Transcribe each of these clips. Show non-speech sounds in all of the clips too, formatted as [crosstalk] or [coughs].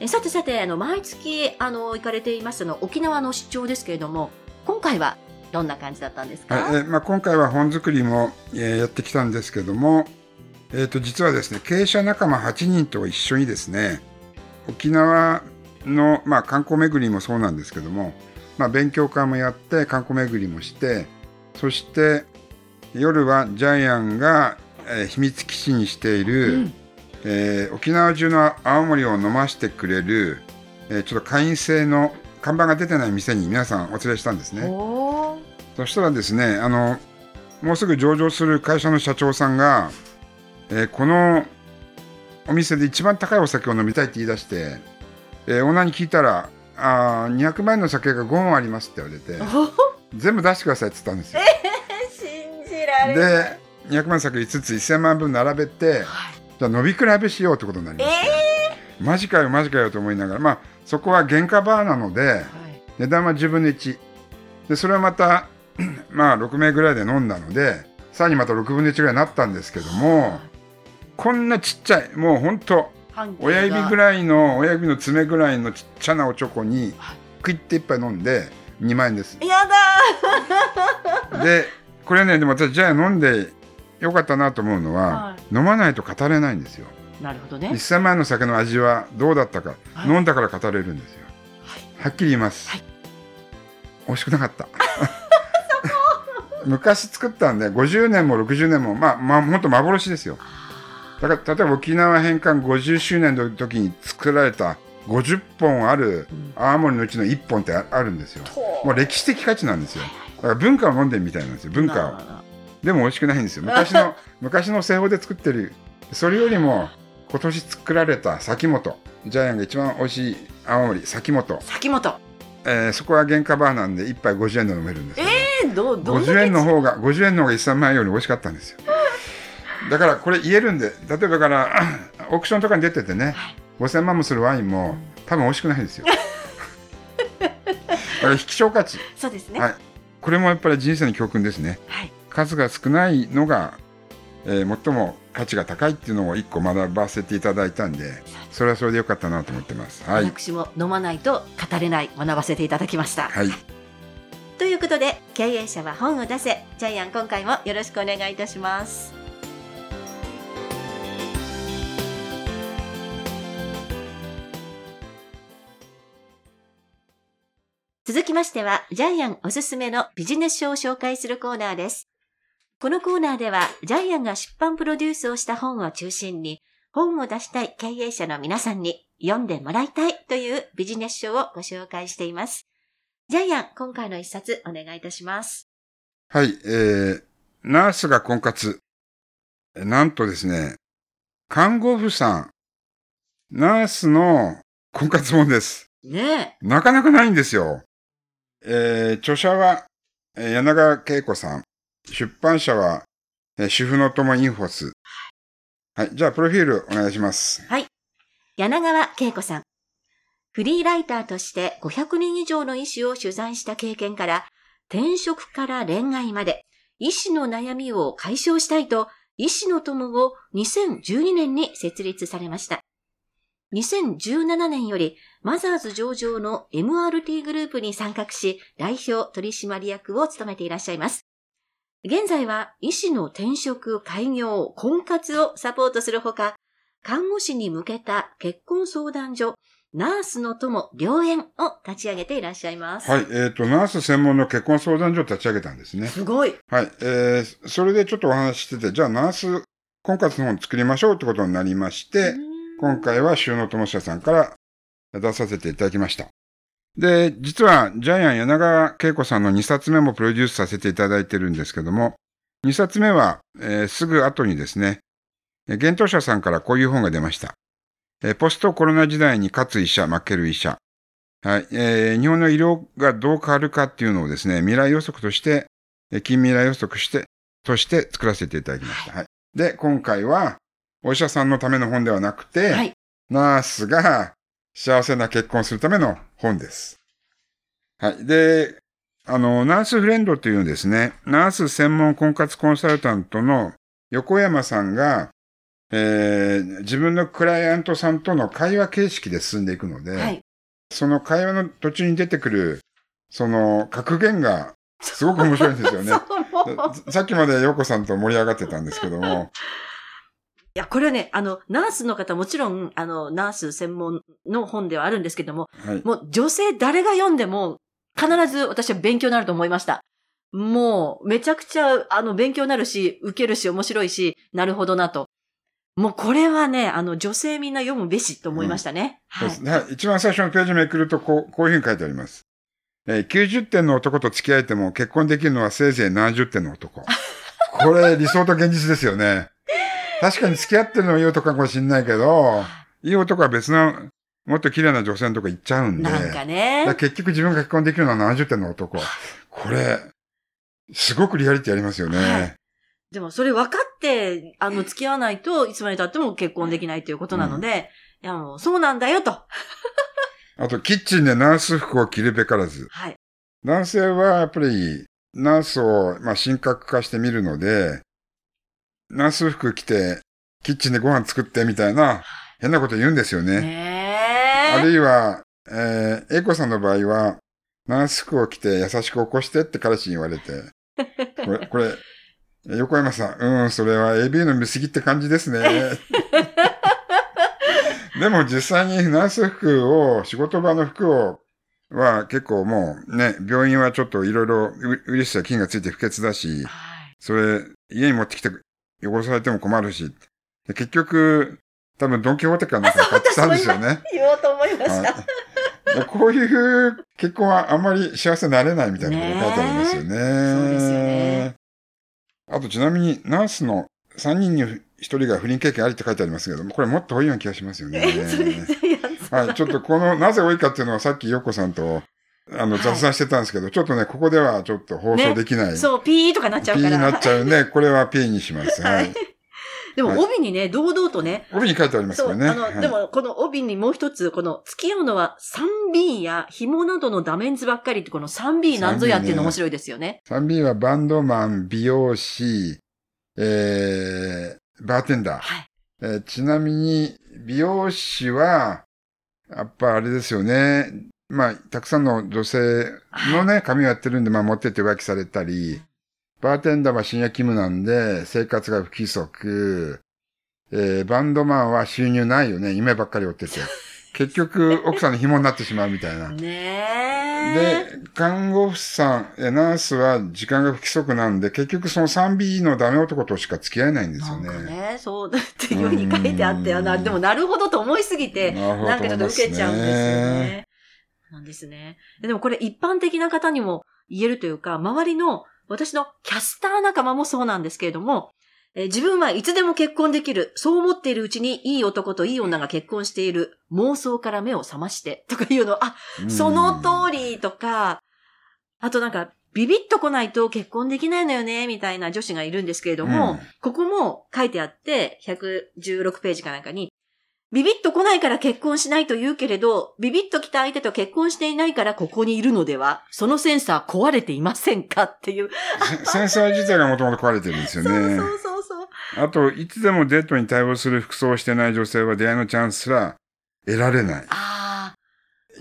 えさてさてあの毎月あの行かれていますの沖縄の出張ですけれども今回はどんな感じだったんですか、はいえまあ、今回は本作りも、えー、やってきたんですけども、えー、と実はですね経営者仲間8人と一緒にですね沖縄の、まあ、観光巡りもそうなんですけども、まあ、勉強会もやって観光巡りもしてそして夜はジャイアンが、えー、秘密基地にしている、うんえー、沖縄中の青森を飲ませてくれる、えー、ちょっと会員制の看板が出てない店に皆さんお連れしたんですね。そしたらですねあのもうすぐ上場する会社の社長さんが、えー、このお店で一番高いお酒を飲みたいって言い出して、えー、オーナーに聞いたら「あ200万円の酒が5本あります」って言われて「全部出してください」って言ったんですよ。信じられで200万酒5つ1000万分並べて、はいじゃあ伸び比べしようってことになりまして、えー、マジかよマジかよと思いながら。まあそこは原価バーなので、はい、値段は10分の1でそれはまた [clears throat] まあ6名ぐらいで飲んだのでさらにまた6分の1ぐらいになったんですけども、こんなちっちゃいもうほんと親指ぐらいの親指の爪ぐらいのちっちゃなおチョコにクイッて一杯飲んで2万円です。やだでこれねでも私じゃあ飲んで良かったなと思うのは、はい、飲まないと語れないんですよ。なるほどね。1000万円の酒の味はどうだったか、はい、飲んだから語れるんですよ。はい、はっきり言います。はい、美味しくなかった。[laughs] 昔作ったんで、50年も60年も、まあ、まあ、本当幻ですよ。だから、例えば沖縄返還50周年の時に作られた50本ある青森のうちの1本ってあるんですよ。もう歴史的価値なんですよ。だから文化を飲んでるみたいなんですよ、文化を。でも美味しくないんですよ。昔の、[laughs] 昔の製法で作ってる。それよりも、今年作られた先本。ジャイアンが一番美味しい青森、先本。先本。えー、そこは原価バーなんで1杯50円で飲めるんです、ね、えー、どど50円の方が50円の方が13万円より美味しかったんですよだからこれ言えるんで例えばから [coughs] オークションとかに出ててね、はい、5000万もするワインも多分美味しくないですよ [laughs] だから引き証価値そうですね、はい、これもやっぱり人生の教訓ですね、はい、数が少ないのが、えー、最も価値が高いっていうのを一個学ばせていただいたんでそれはそれでよかったなと思ってます、はい、私も飲まないと語れない学ばせていただきました、はい、ということで経営者は本を出せ。ジャイアン今回もよろしくお願いいたします。続きましては、ジャイアンおすすめのビジネス書を紹介するコーナーです。このコーナーでは、ジャイアンが出版プロデュースをした本を中心に、本を出したい経営者の皆さんに読んでもらいたいというビジネス書をご紹介しています。ジャイアン、今回の一冊お願いいたします。はい、えー、ナースが婚活。なんとですね、看護婦さん、ナースの婚活本です。ねなかなかないんですよ。えー、著者は、柳川恵子さん。出版社は、えー、主婦の友インフォス。はい。じゃあ、プロフィールお願いします。はい。柳川恵子さん。フリーライターとして500人以上の医師を取材した経験から、転職から恋愛まで、医師の悩みを解消したいと、医師の友を2012年に設立されました。2017年よりマザーズ上場の MRT グループに参画し、代表取締役を務めていらっしゃいます。現在は医師の転職、開業、婚活をサポートするほか、看護師に向けた結婚相談所、ナースの友、良縁を立ち上げていらっしゃいます。はい。えっ、ー、と、ナース専門の結婚相談所を立ち上げたんですね。すごい。はい。えー、それでちょっとお話ししてて、じゃあナース婚活の本作りましょうってことになりまして、今回は収納友社さんから出させていただきました。で、実はジャイアン柳川恵子さんの2冊目もプロデュースさせていただいてるんですけども、2冊目は、えー、すぐ後にですね、幻冬者さんからこういう本が出ました。えー、ポストコロナ時代に勝つ医者、負ける医者。はい。えー日本の医療がどう変わるかっていうのをですね、未来予測として、えー近未来予測して、として作らせていただきました。はい。で、今回は、お医者さんのための本ではなくて、はい。ナースが幸せな結婚をするための本です。はい。で、あの、ナースフレンドというですね、ナース専門婚活コンサルタントの横山さんが、えー自分のクライアントさんとの会話形式で進んでいくので、はい。その会話の途中に出てくる、その格言がすごく面白いんですよね。[laughs] さっきまで陽子さんと盛り上がってたんですけども、いや、これはね、あの、ナースの方、もちろん、あの、ナース専門の本ではあるんですけども、はい。もう女性誰が読んでも、必ず私は勉強になると思いました。もう、めちゃくちゃ、あの、勉強になるし、受けるし、面白いし、なるほどなと。もうこれはね、あの、女性みんな読むべしと思いましたね。はいそうです。ね一番最初のページめくるとこう、こういうふうに書いてあります。えー90点の男と付き合えても結婚できるのはせいぜい70点の男。[laughs] これ理想と現実ですよね。確かに付き合ってるのはいい男かもしんないけど、いい男は別の、もっと綺麗な女性のとこ行っちゃうんで。なんかだか。結局自分が結婚できるのは70点の男。これ、すごくリアリティありますよね。はいでもそれ分かって、あの、付き合わないといつまで経っても結婚できないということなので、いやもう、そうなんだよと。[laughs] あと、キッチンでナース服を着るべからず。はい。男性はやっぱりナースを、まあ、神格化してみるので、ナース服着て、キッチンでご飯作ってみたいな変なこと言うんですよね。ねえ。あるいは、えー、エイコさんの場合は、ナース服を着て優しく起こしてって彼氏に言われて、これ、[laughs] これ、横山さん、うん、それは AB の見過ぎって感じですね。[laughs] でも実際にナース服を、仕事場の服を、は結構もうね、病院はちょっといろいろウウイルスや菌がついて不潔だし、はいそれ家に持ってきて汚されても困るし、で結局、多分ドンキホーテかなんか買ってきたんですよね。言おうと思いました。はいでこういう結婚はあんまり幸せになれないみたいなことが書いてありますよね。そうですよね。あとちなみにナースの3人に1人が不倫経験ありって書いてありますけども、これもっと多いような気がしますよね。[laughs] はい、ちょっとこの、なぜ多いかっていうのはさっきヨッコさんと、あの、はい雑談してたんですけど、ちょっとね、ここではちょっと放送できない。そう、ピーとかなっちゃうから。になっちゃうんで、これは P にします。ははいい。でも、帯にね、堂々とね、帯に書いてありますよね。あの、はいでも、この帯にもう一つ、この、付き合うのは 3B や紐などのダメンズばっかりって、この 3B なんぞやっていうの面白いですよね。3B はバンドマン、美容師、えー、バーテンダー。はい。えーちなみに、美容師は、やっぱあれですよね。まあ、たくさんの女性のね、髪をやってるんで、まあ、持ってって浮気されたり、バーテンダーは深夜勤務なんで、生活が不規則、えーバンドマンは収入ないよね。夢ばっかり追ってて。[laughs] 結局、奥さんの紐になってしまうみたいな。ねえ。で、看護婦さん、えナースは時間が不規則なんで、結局その 3B のダメ男としか付き合えないんですなんよね。かね、そうだっていうふうに書いてあって、あなでもなるほどと思いすぎて、なんかちょっと受けちゃうんですよね。なんですね。でもこれ一般的な方にも言えるというか、周りの私のキャスター仲間もそうなんですけれども、えー自分はいつでも結婚できる。そう思っているうちにいい男といい女が結婚している。妄想から目を覚まして。とかいうの、あ、その通りとか、あとなんか、ビビッと来ないと結婚できないのよね、みたいな女子がいるんですけれども、うんここも書いてあって、116ページかなんかに、ビビッと来ないから結婚しないと言うけれど、ビビッと来た相手と結婚していないからここにいるのでは、そのセンサー壊れていませんかっていう。せ [laughs] センサー自体がもともと壊れてるんですよそうね。そうそうそう。あと、いつでもデートに対応する服装をしてない女性は出会いのチャンスすら得られない。あ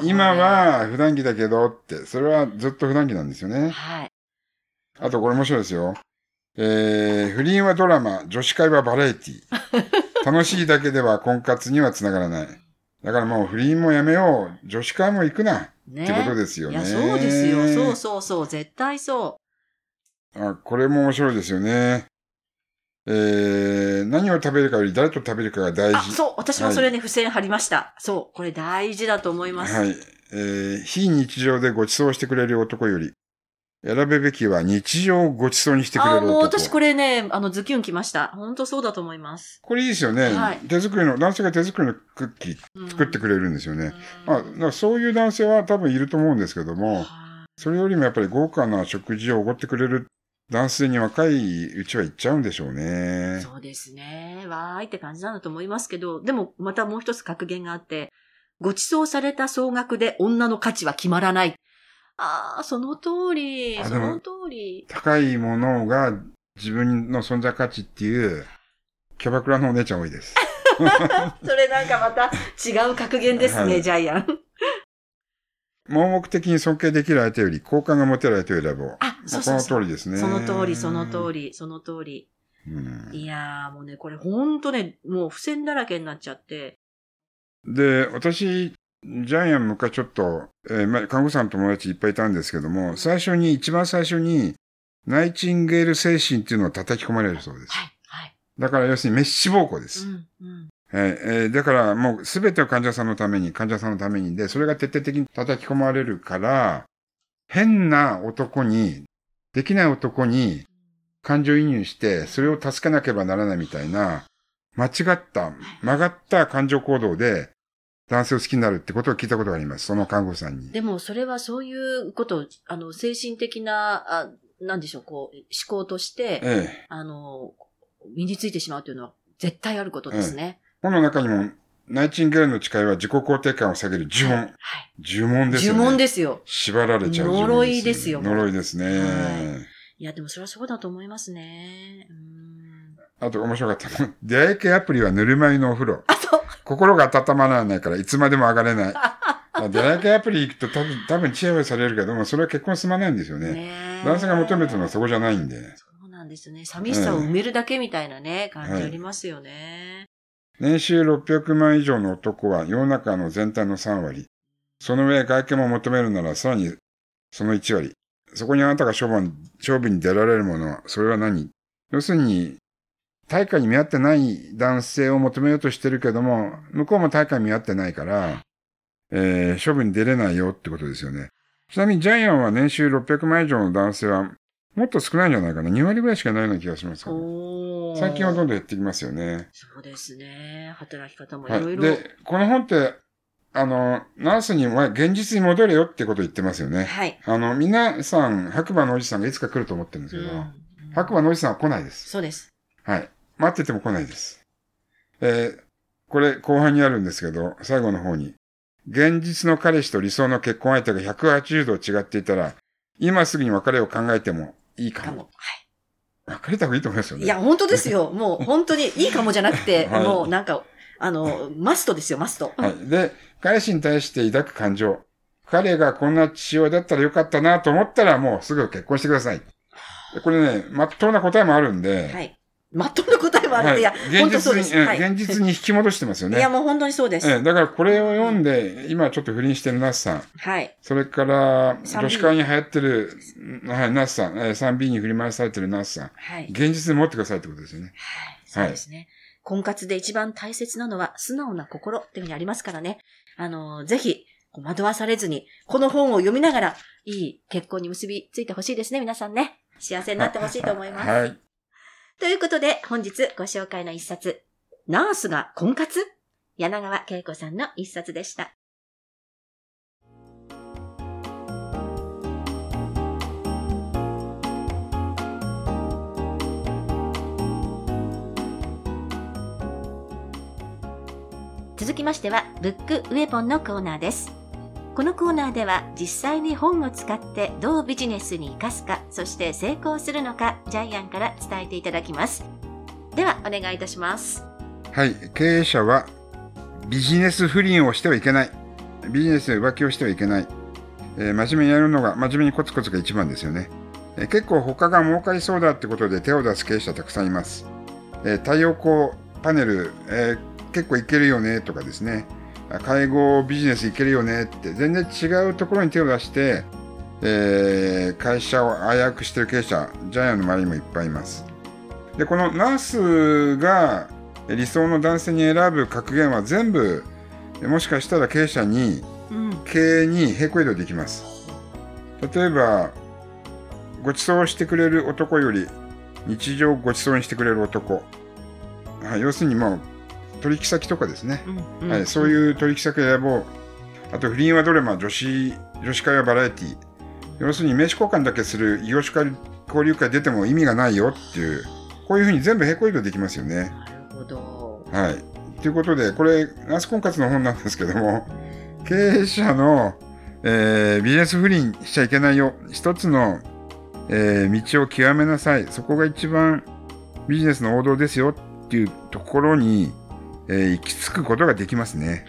今は普段着だけどって、それはずっと普段着なんですよあ、ね。はい。あとこれ面白いですよ。えー、不倫はドラマ、女子会はバラエティ。[laughs] 楽しいだけでは婚活にはつながらない。だからもう不倫もやめよう。女子会も行くな。っねてことですよね。いや、そうですよ。そうそうそう。絶対そう。あ、これも面白いですよね。えー、何を食べるかより誰と食べるかが大あ、事。そう。私もそれね、付箋貼りました。そう。これ大事だと思います。はい。えー、非日常でご馳走してくれる男より、選べべきは日常をごちそうにしてくれああ、る男。もう私これね、あの、ズキュン来ました。本当そうだと思います。これいいですよね。はい手作りの、男性が手作りのクッキーうん作ってくれるんですよね。うんまあ、そういう男性は多分いると思うんですけども、はいそれよりもやっぱり豪華な食事をおごってくれる男性に若いうちは行っちゃうんでしょうね。そうですね。わーいって感じなんだと思いますけど、でもまたもう一つ格言があって、ご馳走された総額で女の価値は決まらない。ああ、その通り、その通り。高いものが自分の存在価値っていうキャバクラのお姉ちゃん多いです。[laughs] それなんかまた違う格言ですね、はいジャイアン。盲目的に尊敬できる相手より好感が持てる相手を選ぼう。あ、そうまあそうそう。この通りですね。その通り、その通り、その通り。うんいやーもうね、これほんとね、もう付箋だらけになっちゃって。で、私、ジャイアン昔ちょっと、えーまあ、看護師さんの友達いっぱいいたんですけども、最初に、一番最初に、ナイチンゲール精神っていうのを叩き込まれるそうです。はい、はい。だから要するに滅死暴行です。うん、うん。えーえーだからもうすべての患者さんのために、患者さんのためにで、それが徹底的に叩き込まれるから、変な男に、できない男に感情移入して、それを助けなければならないみたいな、間違った、曲がった感情行動で、男性を好きになるってことを聞いたことがあります。その看護師さんに。でも、それはそういうことを、あの、精神的な、あなんでしょう、こう、思考として、ええ。あの、身についてしまうというのは絶対あることですね。本の中にも、ナイチンゲールの誓いは自己肯定感を下げる呪文。はい。呪文ですよね。呪文ですよ。縛られちゃう呪いですよ呪いですね。はいいや、でもそれはそうだと思いますね。うん。あと面白かったの。[laughs] 出会い系アプリはぬるま湯のお風呂。心が温まらないからいつまでも上がれない。あ出会い系アプリ行くと多分、多分チヤホヤされるけども、それは結婚進まないんですよね。ねえ男性が求めてるのはそこじゃないんで。そうなんですね。寂しさを埋めるだけみたいなね、感じありますよね。年収600万以上の男は世の中の全体の3割。その上外見も求めるならさらにその1割。そこにあなたが勝負勝負に出られるものは、それは何？要するに、対価に見合ってない男性を求めようとしてるけども、向こうも対価に見合ってないから、えー、勝負に出れないよってことですよね。ちなみにジャイアンは年収600万以上の男性は、もっと少ないんじゃないかな。2割ぐらいしかないような気がしますけど。最近はどんどん減ってきますよね。そうですね。働き方もいはい。ろいろ。で、この本って、あの、ナースには現実に戻れよってことを言ってますよね。はい。あの、皆さん、白馬のおじさんがいつか来ると思ってるんですけど、うん白馬のおじさんは来ないです。そうです。はい。待ってても来ないです。えーこれ後半にあるんですけど、最後の方に。現実の彼氏と理想の結婚相手が180度違っていたら、今すぐに別れを考えてもいいかも。かも。は別れた方がいいと思いますよい。ね。いや、本当ですよ。[laughs] もう本当にいいかもじゃなくて、は [laughs] いもうなんか、あの、マストですよ、マスト。はい。で、彼氏に対して抱く感情。彼がこんな父親だったらよかったなと思ったらもうすぐ結婚してください。でこれね、まっとうな答えもあるんで、はい。まっとうな答えもある。はいいや、本現実に、当そうです。うんはい。現実に引き戻してますよね。いや、もう本当にそうです。ええだからこれを読んで、今ちょっと不倫してるナスさん、はい。それから、3B 女子会に流行ってる、はい、ナスさん、えー 3B に振り回されてるナスさん、はい。現実に持ってくださいってことですよね。はい。そうですね。婚活で一番大切なのは素直な心っていうふうにありますからね。あの、ぜひ、惑わされずに、この本を読みながら、いい結婚に結びついてほしいですね、皆さんね。幸せになってほしいと思います。はい。ということで、本日ご紹介の一冊、ナースが婚活？柳川恵子さんの一冊でした。続きましては、ブックウェポンのコーナーです。このコーナーでは実際に本を使ってどうビジネスに活かすか、そして成功するのか、ジャイアンから伝えていただきます。では、お願いいたします。はい。経営者は、ビジネス不倫をしてはいけない。ビジネスで浮気をしてはいけない。えー真面目にやるのが、真面目にコツコツが一番ですよね。えー結構他が儲かりそうだってことで手を出す経営者たくさんいます。えー太陽光パネル、え結構いけるよねとかですね。あ介護ビジネスいけるよねって全然違うところに手を出して、えー会社を危うくしてる経営者、ジャイアンの周りにもいっぱいいます。で、このナースが理想の男性に選ぶ格言は全部、もしかしたら経営者に、うん。経営に並行移動できます。例えば、ご馳走してくれる男より日常をご馳走にしてくれる男。はい、要するにもう取引先とかですね。うんはい、そういう取引先を選ぼう。あと不倫はどれも女子、女子会はバラエティ要するに名刺交換だけする異業種会交流会出ても意味がないよっていう、こういうふうに全部並行移動できますよね。なるほど。はい。ということで、これ、ナース婚活の本なんですけども、経営者の、えービジネス不倫しちゃいけないよ。一つの、えー道を極めなさい。そこが一番ビジネスの王道ですよっていうところに、えー行き着くことができますね。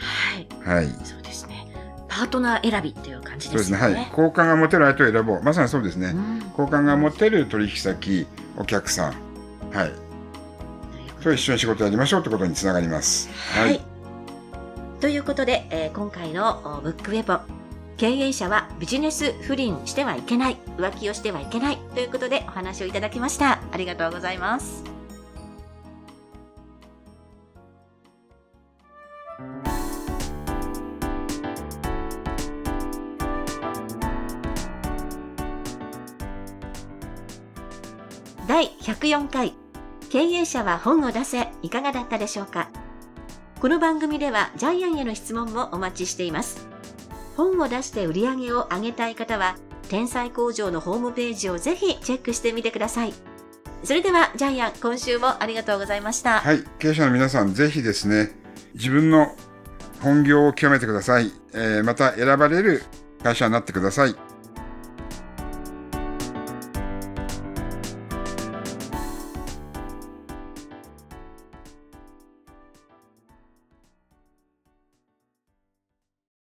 はい。はい。そうですね。パートナー選びっていう感じそうですね。ですよね。はい。好感が持てる相手を選ぼう。まさにそうですね。うん好感が持てる取引先、お客さん。はい。と一緒に仕事やりましょうってことにつながります。はい。ということで、えー今回のおブックウェポン、経営者はビジネス不倫してはいけない、浮気をしてはいけないということでお話をいただきました。ありがとうございます。104回経営者は本を出せいかがだったでしょうか？この番組ではジャイアンへの質問もお待ちしています本を出して売り上げを上げたい方は天才工場のホームページをぜひチェックしてみてくださいそれではジャイアン今週もありがとうございました、はい。経営者の皆さん、ぜひですね、自分の本業を極めてください。えーまた選ばれる会社になってください。